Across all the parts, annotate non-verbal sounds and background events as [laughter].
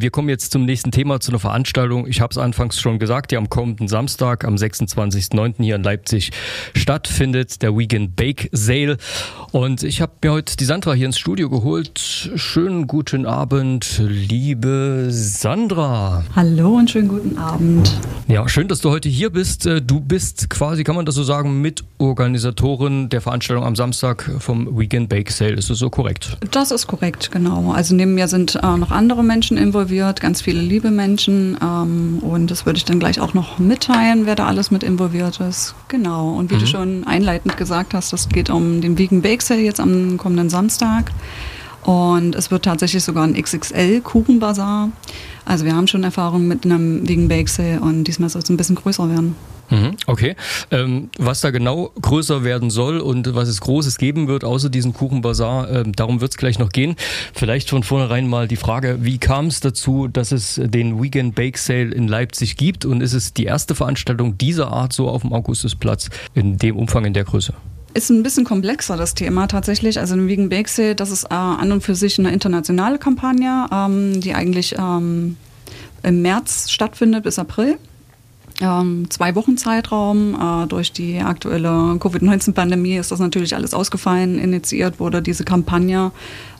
Wir kommen jetzt zum nächsten Thema, zu einer Veranstaltung. Ich habe es anfangs schon gesagt, die am kommenden Samstag, am 26.09. hier in Leipzig stattfindet, der Weekend Bake Sale. Und ich habe mir heute die Sandra hier ins Studio geholt. Schönen guten Abend, liebe Sandra. Hallo und schönen guten Abend. Ja, schön, dass du heute hier bist. Äh, du bist quasi, kann man das so sagen, Mitorganisatorin der Veranstaltung am Samstag vom Weekend Bake Sale. Ist das so korrekt? Das ist korrekt, genau. Also neben mir sind äh, noch andere Menschen involviert involviert, ganz viele liebe Menschen. Ähm, und das würde ich dann gleich auch noch mitteilen, wer da alles mit involviert ist. Genau. Und wie mhm. du schon einleitend gesagt hast, es geht um den Vegan Bake Sale jetzt am kommenden Samstag. Und es wird tatsächlich sogar ein XXL-Kuchenbazar. Also wir haben schon Erfahrung mit einem Vegan Bake Sale und diesmal soll es ein bisschen größer werden. Mhm, okay. Ähm, was da genau größer werden soll und was es Großes geben wird, außer diesem Kuchenbazar, äh, darum wird es gleich noch gehen. Vielleicht von vornherein mal die Frage, wie kam es dazu, dass es den Weekend Bake Sale in Leipzig gibt und ist es die erste Veranstaltung dieser Art so auf dem Augustusplatz in dem Umfang, in der Größe? Ist ein bisschen komplexer, das Thema tatsächlich. Also ein Vegan Bake Sale, das ist äh, an und für sich eine internationale Kampagne, ähm, die eigentlich ähm, im März stattfindet bis April ähm, zwei Wochen Zeitraum. Äh, durch die aktuelle Covid-19-Pandemie ist das natürlich alles ausgefallen. Initiiert wurde diese Kampagne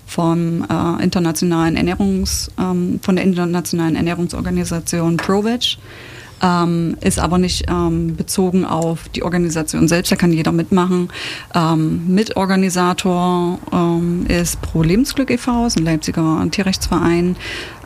vom äh, internationalen Ernährungs, ähm, von der internationalen Ernährungsorganisation ProVeg. Ähm, ist aber nicht ähm, bezogen auf die Organisation selbst, da kann jeder mitmachen. Ähm, Mitorganisator ähm, ist Pro Lebensglück e.V., ist ein Leipziger Tierrechtsverein.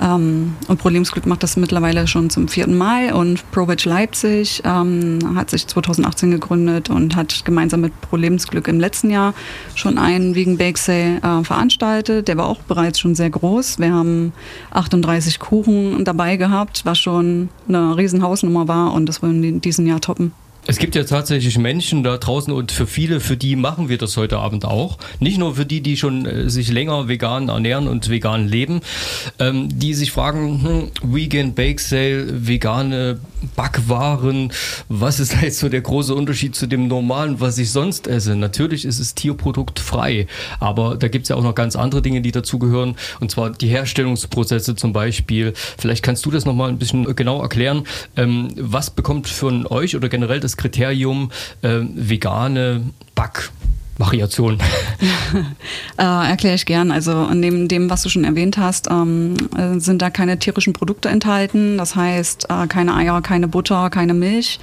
Ähm, und Pro Lebensglück macht das mittlerweile schon zum vierten Mal. Und ProVeg Leipzig ähm, hat sich 2018 gegründet und hat gemeinsam mit Pro Lebensglück im letzten Jahr schon einen Vegan Bake Sale äh, veranstaltet. Der war auch bereits schon sehr groß. Wir haben 38 Kuchen dabei gehabt, was schon eine riesen Hausnummer war und das wollen wir in diesem Jahr toppen. Es gibt ja tatsächlich Menschen da draußen und für viele, für die machen wir das heute Abend auch. Nicht nur für die, die schon äh, sich länger vegan ernähren und vegan leben, ähm, die sich fragen, hm, Vegan Bake Sale, vegane Backwaren, was ist jetzt so der große Unterschied zu dem normalen, was ich sonst esse? Natürlich ist es tierproduktfrei, aber da gibt es ja auch noch ganz andere Dinge, die dazugehören, und zwar die Herstellungsprozesse zum Beispiel. Vielleicht kannst du das nochmal ein bisschen genau erklären. Ähm, was bekommt von euch oder generell das Kriterium äh, vegane Back? Variation? [laughs] äh, Erkläre ich gern. Also neben dem, was du schon erwähnt hast, ähm, äh, sind da keine tierischen Produkte enthalten. Das heißt, äh, keine Eier, keine Butter, keine Milch.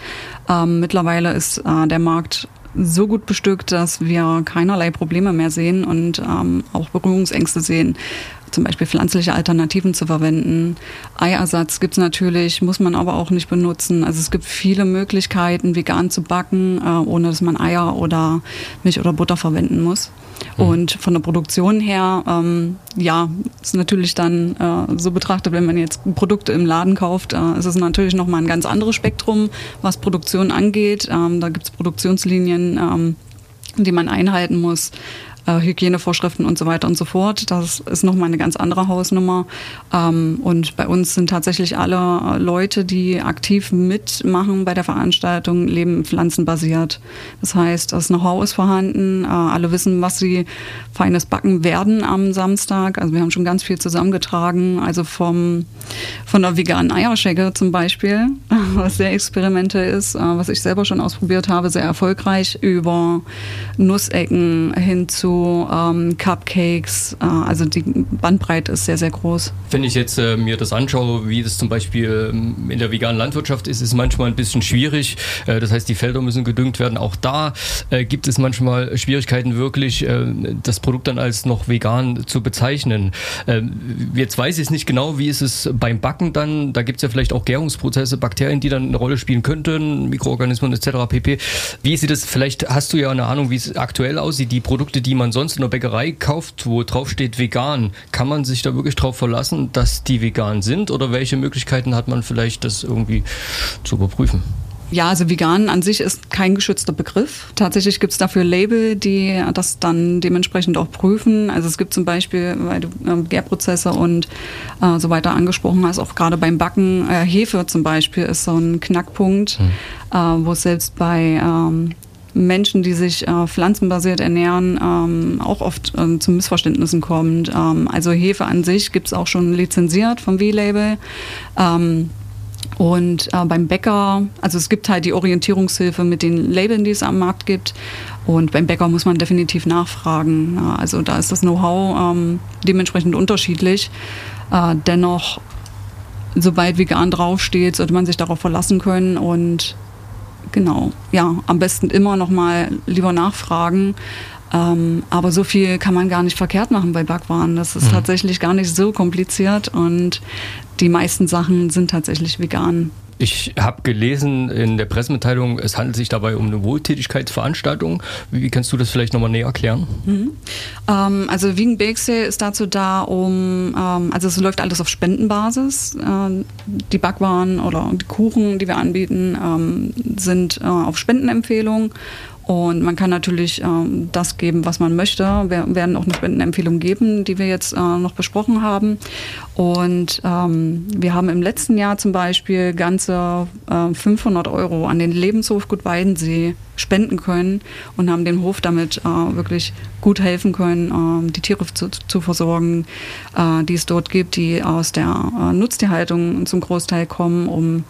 Ähm, mittlerweile ist äh, der Markt so gut bestückt, dass wir keinerlei Probleme mehr sehen und ähm, auch Berührungsängste sehen zum Beispiel pflanzliche Alternativen zu verwenden. Eiersatz gibt es natürlich, muss man aber auch nicht benutzen. Also es gibt viele Möglichkeiten, vegan zu backen, äh, ohne dass man Eier oder Milch oder Butter verwenden muss. Mhm. Und von der Produktion her, ähm, ja, ist natürlich dann äh, so betrachtet, wenn man jetzt Produkte im Laden kauft, äh, ist es natürlich nochmal ein ganz anderes Spektrum, was Produktion angeht. Ähm, da gibt es Produktionslinien, ähm, die man einhalten muss äh, Hygienevorschriften und so weiter und so fort. Das ist nochmal eine ganz andere Hausnummer. Ähm, und bei uns sind tatsächlich alle Leute, die aktiv mitmachen bei der Veranstaltung, leben pflanzenbasiert. Das heißt, das Know-how ist vorhanden. Äh, alle wissen, was sie feines backen werden am Samstag. Also wir haben schon ganz viel zusammengetragen. Also vom, von der veganen Eierschecke zum Beispiel, [laughs] was sehr experimentell ist, äh, was ich selber schon ausprobiert habe, sehr erfolgreich, über Nussecken hin zu ähm, Cupcakes. Äh, also die Bandbreite ist sehr, sehr groß. Wenn ich jetzt äh, mir das anschaue, wie das zum Beispiel ähm, in der veganen Landwirtschaft ist, ist es manchmal ein bisschen schwierig. Äh, das heißt, die Felder müssen gedüngt werden. Auch da äh, gibt es manchmal Schwierigkeiten, wirklich äh, das Produkt dann als noch vegan zu bezeichnen. Ähm, jetzt weiß ich es nicht genau, wie ist es beim Backen dann. Da gibt es ja vielleicht auch Gärungsprozesse, Bakterien, die dann eine Rolle spielen könnten, Mikroorganismen etc. pp. Wie sieht es, vielleicht hast du ja eine Ahnung, wie es aktuell aussieht, die Produkte, die man man sonst in der Bäckerei kauft, wo drauf steht vegan, kann man sich da wirklich drauf verlassen, dass die vegan sind? Oder welche Möglichkeiten hat man vielleicht, das irgendwie zu überprüfen? Ja, also vegan an sich ist kein geschützter Begriff. Tatsächlich gibt es dafür Label, die das dann dementsprechend auch prüfen. Also es gibt zum Beispiel, weil du äh, Gärprozesse und äh, so weiter angesprochen hast, auch gerade beim Backen, äh, Hefe zum Beispiel ist so ein Knackpunkt, mhm. äh, wo selbst bei ähm, Menschen, die sich äh, pflanzenbasiert ernähren, ähm, auch oft äh, zu Missverständnissen kommt. Ähm, also Hefe an sich gibt es auch schon lizenziert vom W-Label. Ähm, und äh, beim Bäcker, also es gibt halt die Orientierungshilfe mit den Labeln, die es am Markt gibt. Und beim Bäcker muss man definitiv nachfragen. Ja, also da ist das Know-how ähm, dementsprechend unterschiedlich. Äh, dennoch, sobald vegan draufsteht, sollte man sich darauf verlassen können und genau, ja, am besten immer noch mal lieber nachfragen. Ähm, aber so viel kann man gar nicht verkehrt machen bei Backwaren. Das ist mhm. tatsächlich gar nicht so kompliziert und die meisten Sachen sind tatsächlich vegan. Ich habe gelesen in der Pressemitteilung, es handelt sich dabei um eine Wohltätigkeitsveranstaltung. Wie kannst du das vielleicht nochmal näher erklären? Mhm. Ähm, also Bake Sale ist dazu da, um, ähm, also es läuft alles auf Spendenbasis. Äh, die Backwaren oder die Kuchen, die wir anbieten, ähm, sind äh, auf Spendenempfehlung und man kann natürlich ähm, das geben, was man möchte. Wir werden auch eine Spendenempfehlung geben, die wir jetzt äh, noch besprochen haben. Und ähm, wir haben im letzten Jahr zum Beispiel ganze äh, 500 Euro an den Lebenshof Gut Weidensee spenden können und haben dem Hof damit äh, wirklich gut helfen können, äh, die Tiere zu, zu versorgen, äh, die es dort gibt, die aus der äh, Nutztierhaltung zum Großteil kommen, um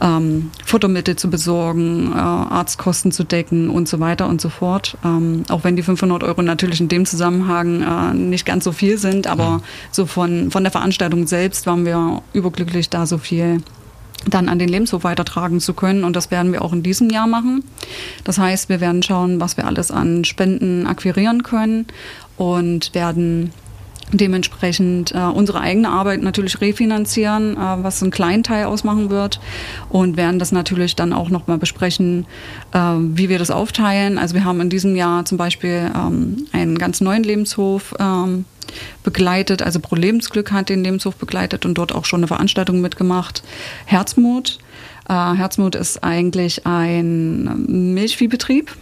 ähm, Futtermittel zu besorgen, äh, Arztkosten zu decken und so weiter und so fort. Ähm, auch wenn die 500 Euro natürlich in dem Zusammenhang äh, nicht ganz so viel sind, aber ja. so von, von der Veranstaltung selbst waren wir überglücklich, da so viel dann an den Lebenshof weitertragen zu können. Und das werden wir auch in diesem Jahr machen. Das heißt, wir werden schauen, was wir alles an Spenden akquirieren können und werden dementsprechend äh, unsere eigene Arbeit natürlich refinanzieren, äh, was einen kleinen Teil ausmachen wird und werden das natürlich dann auch nochmal besprechen, äh, wie wir das aufteilen. Also wir haben in diesem Jahr zum Beispiel ähm, einen ganz neuen Lebenshof ähm, begleitet, also Pro Lebensglück hat den Lebenshof begleitet und dort auch schon eine Veranstaltung mitgemacht. Herzmut. Äh, Herzmut ist eigentlich ein Milchviehbetrieb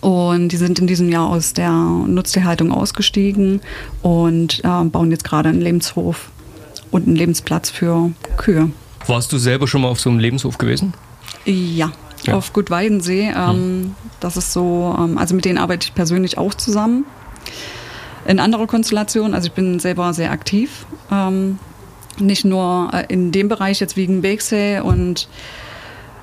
und die sind in diesem Jahr aus der Nutztierhaltung ausgestiegen und äh, bauen jetzt gerade einen Lebenshof und einen Lebensplatz für Kühe. Warst du selber schon mal auf so einem Lebenshof gewesen? Ja, ja. auf Gut Weidensee. Ähm, hm. Das ist so, ähm, also mit denen arbeite ich persönlich auch zusammen. In anderer Konstellation, also ich bin selber sehr aktiv. Ähm, nicht nur äh, in dem Bereich jetzt wegen Bakesay und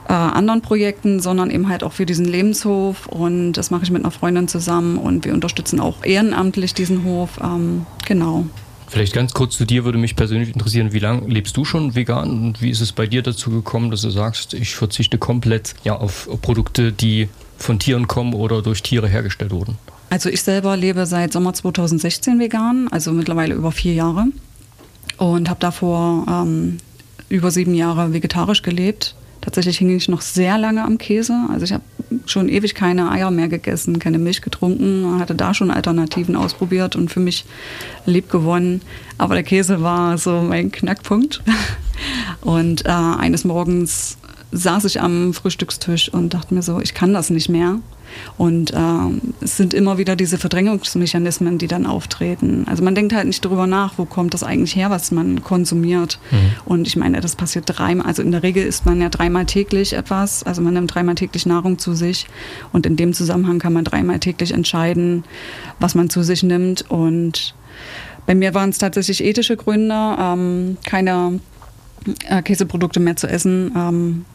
äh, anderen Projekten, sondern eben halt auch für diesen Lebenshof. Und das mache ich mit einer Freundin zusammen und wir unterstützen auch ehrenamtlich diesen Hof. Ähm, genau. Vielleicht ganz kurz zu dir würde mich persönlich interessieren, wie lange lebst du schon vegan und wie ist es bei dir dazu gekommen, dass du sagst, ich verzichte komplett ja, auf Produkte, die von Tieren kommen oder durch Tiere hergestellt wurden? Also ich selber lebe seit Sommer 2016 vegan, also mittlerweile über vier Jahre und habe davor ähm, über sieben Jahre vegetarisch gelebt Tatsächlich hing ich noch sehr lange am Käse. Also ich habe schon ewig keine Eier mehr gegessen, keine Milch getrunken, hatte da schon Alternativen ausprobiert und für mich lieb gewonnen. Aber der Käse war so mein Knackpunkt. [laughs] Und äh, eines Morgens saß ich am Frühstückstisch und dachte mir so, ich kann das nicht mehr. Und äh, es sind immer wieder diese Verdrängungsmechanismen, die dann auftreten. Also man denkt halt nicht darüber nach, wo kommt das eigentlich her, was man konsumiert. Mhm. Und ich meine, das passiert dreimal. Also in der Regel isst man ja dreimal täglich etwas. Also man nimmt dreimal täglich Nahrung zu sich. Und in dem Zusammenhang kann man dreimal täglich entscheiden, was man zu sich nimmt. Und bei mir waren es tatsächlich ethische Gründe, ähm, keine äh, Käseprodukte mehr zu essen. Ähm,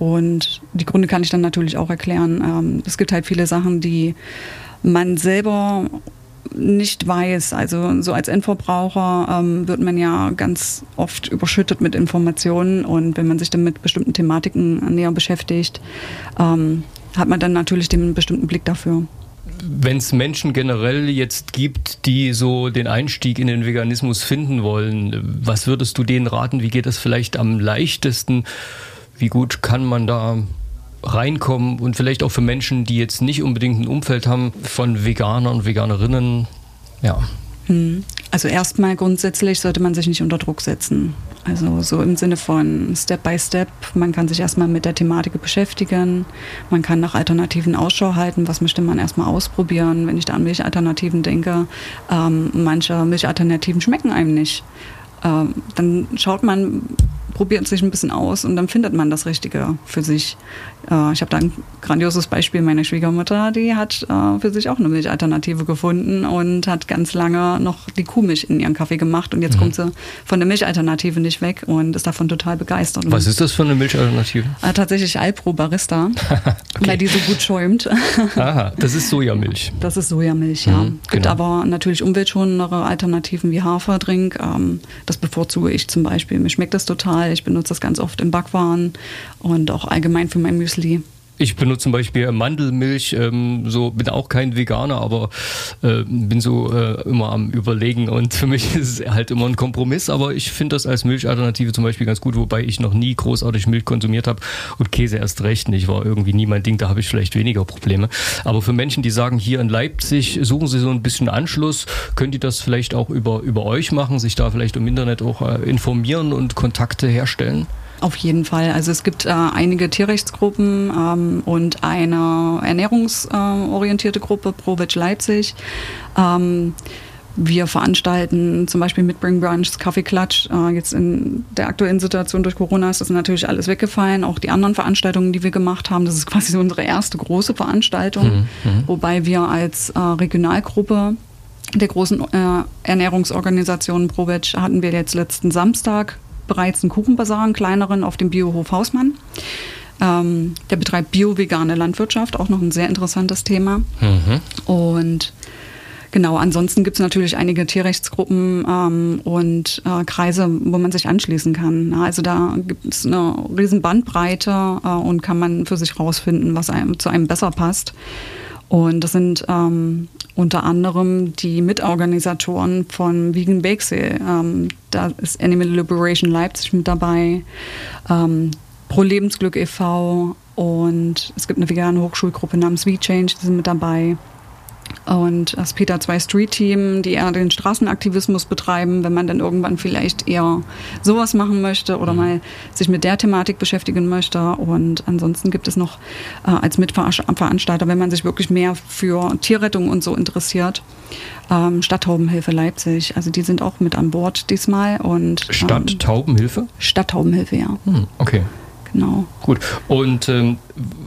und die Gründe kann ich dann natürlich auch erklären. Ähm, es gibt halt viele Sachen, die man selber nicht weiß. Also so als Endverbraucher ähm, wird man ja ganz oft überschüttet mit Informationen und wenn man sich dann mit bestimmten Thematiken näher beschäftigt, ähm, hat man dann natürlich den bestimmten Blick dafür. Wenn es Menschen generell jetzt gibt, die so den Einstieg in den Veganismus finden wollen, was würdest du denen raten? Wie geht das vielleicht am leichtesten? Wie gut kann man da reinkommen und vielleicht auch für Menschen, die jetzt nicht unbedingt ein Umfeld haben von Veganern und Veganerinnen, ja. Hm. Also erstmal grundsätzlich sollte man sich nicht unter Druck setzen. Also so im Sinne von Step by Step. Man kann sich erstmal mit der Thematik beschäftigen. Man kann nach Alternativen Ausschau halten. Was möchte man erstmal ausprobieren? Wenn ich da an Milchalternativen denke, ähm, manche Milchalternativen schmecken einem nicht. Ähm, dann schaut man, probiert sich ein bisschen aus und dann findet man das Richtige für sich. Äh, ich habe da ein grandioses Beispiel. Meine Schwiegermutter, die hat äh, für sich auch eine Milchalternative gefunden und hat ganz lange noch die Kuhmilch in ihren Kaffee gemacht. Und jetzt mhm. kommt sie von der Milchalternative nicht weg und ist davon total begeistert. Was ist das für eine Milchalternative? Äh, tatsächlich Alpro Barista, [laughs] okay. weil die so gut schäumt. Aha, das ist Sojamilch. Das ist Sojamilch, ja. Mhm, Gibt genau. aber natürlich umweltschonendere Alternativen wie Haferdrink. Ähm, das bevorzuge ich zum Beispiel. Mir schmeckt das total. Ich benutze das ganz oft in Backwaren und auch allgemein für mein Müsli. Ich benutze zum Beispiel Mandelmilch, ähm, so bin auch kein Veganer, aber äh, bin so äh, immer am Überlegen und [laughs] für mich ist es halt immer ein Kompromiss, aber ich finde das als Milchalternative zum Beispiel ganz gut, wobei ich noch nie großartig Milch konsumiert habe und Käse erst recht nicht, war irgendwie nie mein Ding, da habe ich vielleicht weniger Probleme. Aber für Menschen, die sagen, hier in Leipzig suchen sie so ein bisschen Anschluss, können die das vielleicht auch über, über euch machen, sich da vielleicht im Internet auch äh, informieren und Kontakte herstellen? Auf jeden Fall. Also es gibt äh, einige Tierrechtsgruppen ähm, und eine ernährungsorientierte Gruppe, ProVeg Leipzig. Ähm, wir veranstalten zum Beispiel mit Bring Brunch, Kaffeeklatsch. Äh, jetzt in der aktuellen Situation durch Corona ist das natürlich alles weggefallen. Auch die anderen Veranstaltungen, die wir gemacht haben, das ist quasi unsere erste große Veranstaltung, mhm, mhm. wobei wir als äh, Regionalgruppe der großen äh, Ernährungsorganisation ProVeg hatten wir jetzt letzten Samstag bereits einen Kuchenbasar, einen kleineren, auf dem Biohof Hausmann. Ähm, der betreibt bio-vegane Landwirtschaft, auch noch ein sehr interessantes Thema. Mhm. Und genau, ansonsten gibt es natürlich einige Tierrechtsgruppen ähm, und äh, Kreise, wo man sich anschließen kann. Also da gibt es eine riesen Bandbreite äh, und kann man für sich rausfinden, was einem zu einem besser passt. Und das sind ähm, unter anderem die Mitorganisatoren von Vegan Bake Sale. Ähm, da ist Animal Liberation Leipzig mit dabei, ähm, Pro Lebensglück e.V. und es gibt eine vegane Hochschulgruppe namens V-Change, die sind mit dabei und das Peter 2 Street Team, die eher den Straßenaktivismus betreiben, wenn man dann irgendwann vielleicht eher sowas machen möchte oder mhm. mal sich mit der Thematik beschäftigen möchte. Und ansonsten gibt es noch äh, als Mitveranstalter, wenn man sich wirklich mehr für Tierrettung und so interessiert, ähm, Stadttaubenhilfe Leipzig. Also die sind auch mit an Bord diesmal. Und, ähm, Stadttaubenhilfe? Stadttaubenhilfe, ja. Hm, okay. Genau. Gut. Und ähm,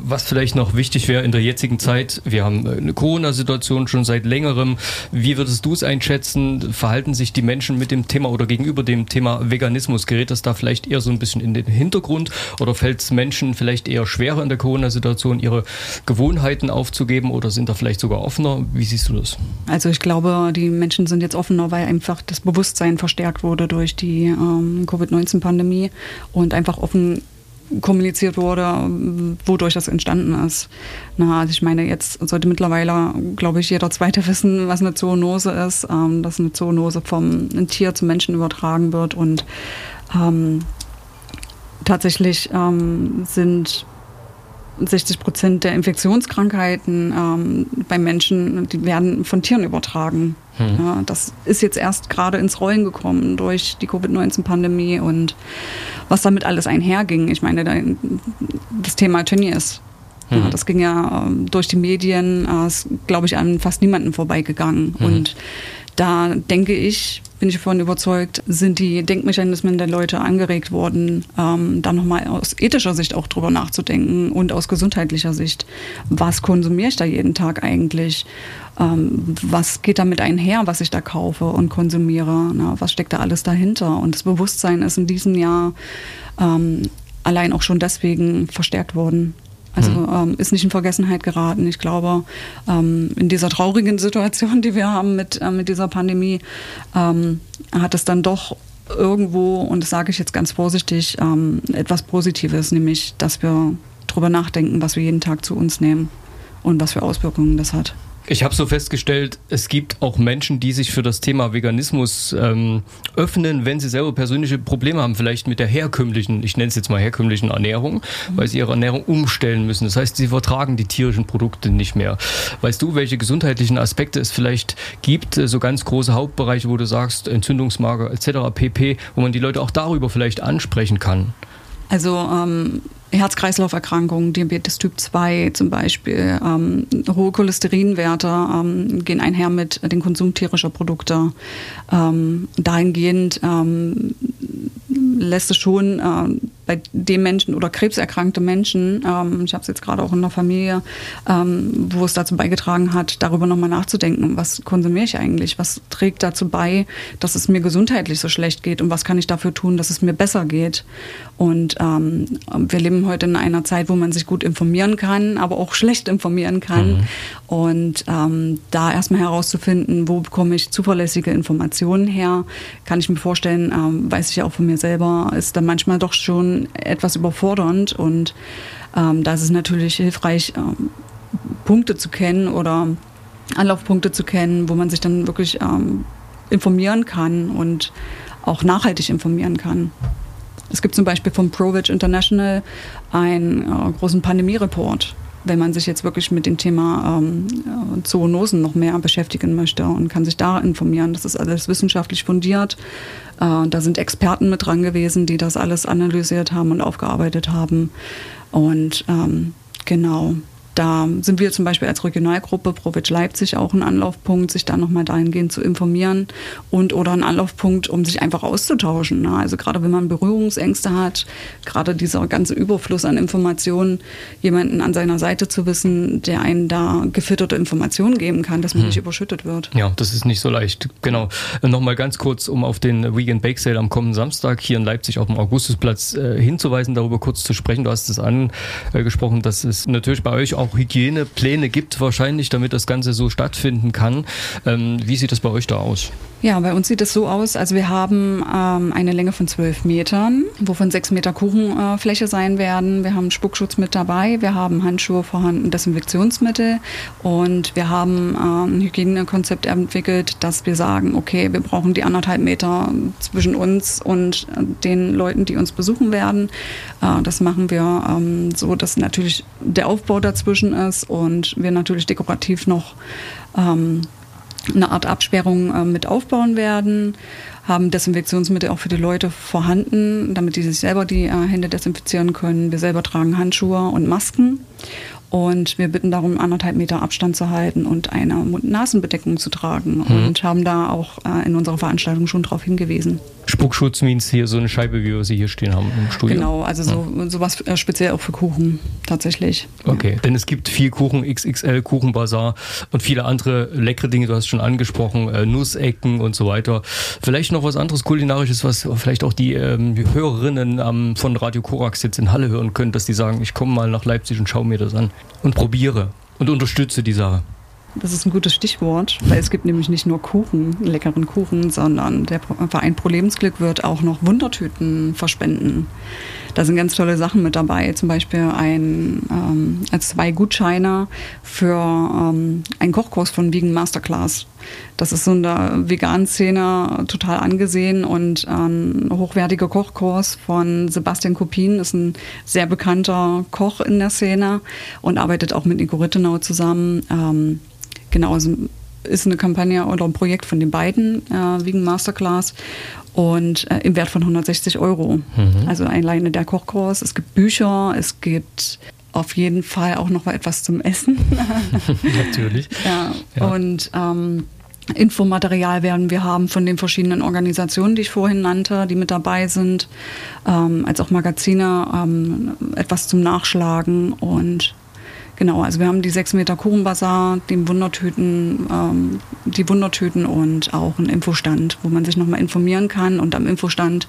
was vielleicht noch wichtig wäre in der jetzigen Zeit, wir haben äh, eine Corona-Situation schon seit längerem. Wie würdest du es einschätzen? Verhalten sich die Menschen mit dem Thema oder gegenüber dem Thema Veganismus? Gerät das da vielleicht eher so ein bisschen in den Hintergrund oder fällt es Menschen vielleicht eher schwerer in der Corona-Situation, ihre Gewohnheiten aufzugeben oder sind da vielleicht sogar offener? Wie siehst du das? Also ich glaube, die Menschen sind jetzt offener, weil einfach das Bewusstsein verstärkt wurde durch die ähm, Covid-19-Pandemie und einfach offen kommuniziert wurde, wodurch das entstanden ist. Na, also ich meine, jetzt sollte mittlerweile, glaube ich, jeder Zweite [laughs] wissen, was eine Zoonose ist, ähm, dass eine Zoonose vom Tier zum Menschen übertragen wird und ähm, tatsächlich ähm, sind 60 Prozent der Infektionskrankheiten ähm, bei Menschen, die werden von Tieren übertragen. Hm. Ja, das ist jetzt erst gerade ins Rollen gekommen durch die Covid-19-Pandemie und was damit alles einherging. Ich meine, das Thema Tönnies, hm. ja, das ging ja ähm, durch die Medien, äh, ist, glaube ich, an fast niemanden vorbeigegangen. Hm. Und da denke ich, bin ich davon überzeugt, sind die Denkmechanismen der Leute angeregt worden, ähm, da nochmal aus ethischer Sicht auch drüber nachzudenken und aus gesundheitlicher Sicht. Was konsumiere ich da jeden Tag eigentlich? Ähm, was geht damit einher, was ich da kaufe und konsumiere? Na, was steckt da alles dahinter? Und das Bewusstsein ist in diesem Jahr ähm, allein auch schon deswegen verstärkt worden. Also mhm. ähm, ist nicht in Vergessenheit geraten. Ich glaube, ähm, in dieser traurigen Situation, die wir haben mit, äh, mit dieser Pandemie, ähm, hat es dann doch irgendwo, und das sage ich jetzt ganz vorsichtig, ähm, etwas Positives, nämlich, dass wir darüber nachdenken, was wir jeden Tag zu uns nehmen und was für Auswirkungen das hat. Ich habe so festgestellt, es gibt auch Menschen, die sich für das Thema Veganismus ähm, öffnen, wenn sie selber persönliche Probleme haben, vielleicht mit der herkömmlichen, ich nenne es jetzt mal herkömmlichen Ernährung, mhm. weil sie ihre Ernährung umstellen müssen. Das heißt, sie vertragen die tierischen Produkte nicht mehr. Weißt du, welche gesundheitlichen Aspekte es vielleicht gibt, so ganz große Hauptbereiche, wo du sagst, Entzündungsmarker etc. pp, wo man die Leute auch darüber vielleicht ansprechen kann? Also ähm, Herz-Kreislauf-Erkrankungen, Diabetes Typ 2 zum Beispiel, ähm, hohe Cholesterinwerte ähm, gehen einher mit dem Konsum tierischer Produkte. Ähm, dahingehend ähm, lässt es schon äh, bei den Menschen oder krebserkrankte Menschen, ähm, ich habe es jetzt gerade auch in der Familie, ähm, wo es dazu beigetragen hat, darüber nochmal nachzudenken, was konsumiere ich eigentlich, was trägt dazu bei, dass es mir gesundheitlich so schlecht geht und was kann ich dafür tun, dass es mir besser geht. Und wir leben heute in einer Zeit, wo man sich gut informieren kann, aber auch schlecht informieren kann. Mhm. Und ähm, da erstmal herauszufinden, wo bekomme ich zuverlässige Informationen her, kann ich mir vorstellen, ähm, weiß ich auch von mir selber, ist dann manchmal doch schon etwas überfordernd. Und ähm, da ist es natürlich hilfreich, ähm, Punkte zu kennen oder Anlaufpunkte zu kennen, wo man sich dann wirklich ähm, informieren kann und auch nachhaltig informieren kann. Es gibt zum Beispiel vom ProVig International einen äh, großen Pandemie-Report, wenn man sich jetzt wirklich mit dem Thema ähm, äh, Zoonosen noch mehr beschäftigen möchte und kann sich da informieren. Das ist alles wissenschaftlich fundiert. Äh, da sind Experten mit dran gewesen, die das alles analysiert haben und aufgearbeitet haben. Und ähm, genau, da sind wir zum Beispiel als Regionalgruppe Provitsch Leipzig auch ein Anlaufpunkt, sich da nochmal dahingehend zu informieren und oder ein Anlaufpunkt, um sich einfach auszutauschen. Ne? Also gerade wenn man Berührungsängste hat, gerade dieser ganze Überfluss an Informationen, jemanden an seiner Seite zu wissen, der einen da gefütterte Informationen geben kann, dass man hm. nicht überschüttet wird. Ja, das ist nicht so leicht. Genau. Nochmal ganz kurz, um auf den Weekend Bake Sale am kommenden Samstag hier in Leipzig auf dem Augustusplatz äh, hinzuweisen, darüber kurz zu sprechen. Du hast es angesprochen, dass es natürlich bei euch auch auch Hygienepläne gibt wahrscheinlich, damit das Ganze so stattfinden kann. Ähm, wie sieht das bei euch da aus? Ja, bei uns sieht es so aus, also wir haben ähm, eine Länge von zwölf Metern, wovon sechs Meter Kuchenfläche äh, sein werden. Wir haben Spuckschutz mit dabei, wir haben Handschuhe vorhanden, Desinfektionsmittel und wir haben äh, ein Hygienekonzept entwickelt, dass wir sagen, okay, wir brauchen die anderthalb Meter zwischen uns und den Leuten, die uns besuchen werden. Äh, das machen wir ähm, so, dass natürlich der Aufbau dazwischen ist und wir natürlich dekorativ noch ähm, eine Art Absperrung äh, mit aufbauen werden, haben Desinfektionsmittel auch für die Leute vorhanden, damit die sich selber die äh, Hände desinfizieren können. Wir selber tragen Handschuhe und Masken und wir bitten darum, anderthalb Meter Abstand zu halten und eine Mund-Nasen-Bedeckung zu tragen mhm. und haben da auch äh, in unserer Veranstaltung schon darauf hingewiesen. Spuckschutz means hier so eine Scheibe, wie wir sie hier stehen haben im Studio. Genau, also so, ja. sowas äh, speziell auch für Kuchen tatsächlich. Okay, ja. denn es gibt viel Kuchen, XXL, Kuchenbazar und viele andere leckere Dinge, du hast schon angesprochen, äh, Nussecken und so weiter. Vielleicht noch was anderes kulinarisches, was vielleicht auch die ähm, Hörerinnen ähm, von Radio Korax jetzt in Halle hören können, dass die sagen, ich komme mal nach Leipzig und schaue mir das an und probiere und unterstütze die Sache. Das ist ein gutes Stichwort, weil es gibt nämlich nicht nur Kuchen, leckeren Kuchen, sondern der Verein Pro Lebensglück wird auch noch Wundertüten verspenden. Da sind ganz tolle Sachen mit dabei, zum Beispiel ein, ähm, zwei Gutscheine für ähm, einen Kochkurs von Vegan Masterclass. Das ist so in der veganen Szene total angesehen und ein hochwertiger Kochkurs von Sebastian Kopin ist ein sehr bekannter Koch in der Szene und arbeitet auch mit Nico Rittenau zusammen. Ähm, genau, also ist eine Kampagne oder ein Projekt von den beiden, äh, Vegan Masterclass und äh, im Wert von 160 Euro. Mhm. Also alleine der Kochkurs. Es gibt Bücher, es gibt auf jeden Fall auch noch mal etwas zum Essen. [laughs] Natürlich. [laughs] Ja, ja. Und ähm, Infomaterial werden wir haben von den verschiedenen Organisationen, die ich vorhin nannte, die mit dabei sind, ähm, als auch Magazine, ähm, etwas zum Nachschlagen und Genau, also wir haben die 6 Meter Kuchenbazar, die Wundertüten, ähm, die Wundertüten und auch einen Infostand, wo man sich nochmal informieren kann. Und am Infostand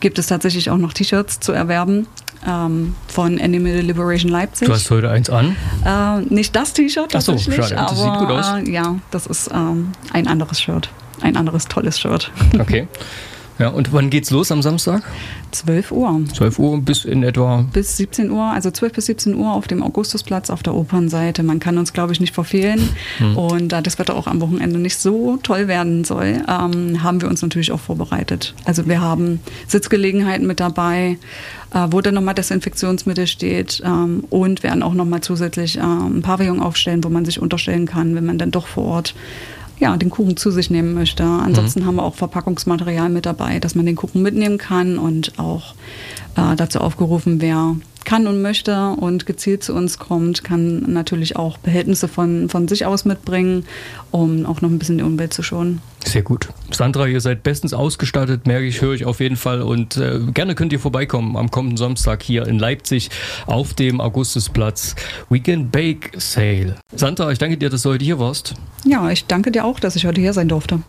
gibt es tatsächlich auch noch T-Shirts zu erwerben ähm, von Animal Liberation Leipzig. Du hast heute eins an? Äh, nicht das T-Shirt Ach so, schade. Das aber, sieht gut aus. Äh, ja, das ist ähm, ein anderes Shirt. Ein anderes tolles Shirt. Okay. [laughs] Ja, und wann geht's los am Samstag? 12 Uhr. 12 Uhr bis in etwa? Bis 17 Uhr, also 12 bis 17 Uhr auf dem Augustusplatz auf der Opernseite. Man kann uns, glaube ich, nicht verfehlen. Hm. Und da das Wetter auch am Wochenende nicht so toll werden soll, ähm, haben wir uns natürlich auch vorbereitet. Also wir haben Sitzgelegenheiten mit dabei, äh, wo dann nochmal Desinfektionsmittel steht ähm, und werden auch nochmal zusätzlich ähm, ein Pavillon aufstellen, wo man sich unterstellen kann, wenn man dann doch vor Ort ja, den Kuchen zu sich nehmen möchte. Ansonsten mhm. haben wir auch Verpackungsmaterial mit dabei, dass man den Kuchen mitnehmen kann und auch äh, dazu aufgerufen, wer kann und möchte und gezielt zu uns kommt, kann natürlich auch Behältnisse von, von sich aus mitbringen, um auch noch ein bisschen die Umwelt zu schonen. Sehr gut. Sandra, ihr seid bestens ausgestattet, merke ich, höre ich auf jeden Fall. Und äh, gerne könnt ihr vorbeikommen am kommenden Samstag hier in Leipzig auf dem Augustusplatz Weekend Bake Sale. Sandra, ich danke dir, dass du heute hier warst. Ja, ich danke dir auch, dass ich heute hier sein durfte.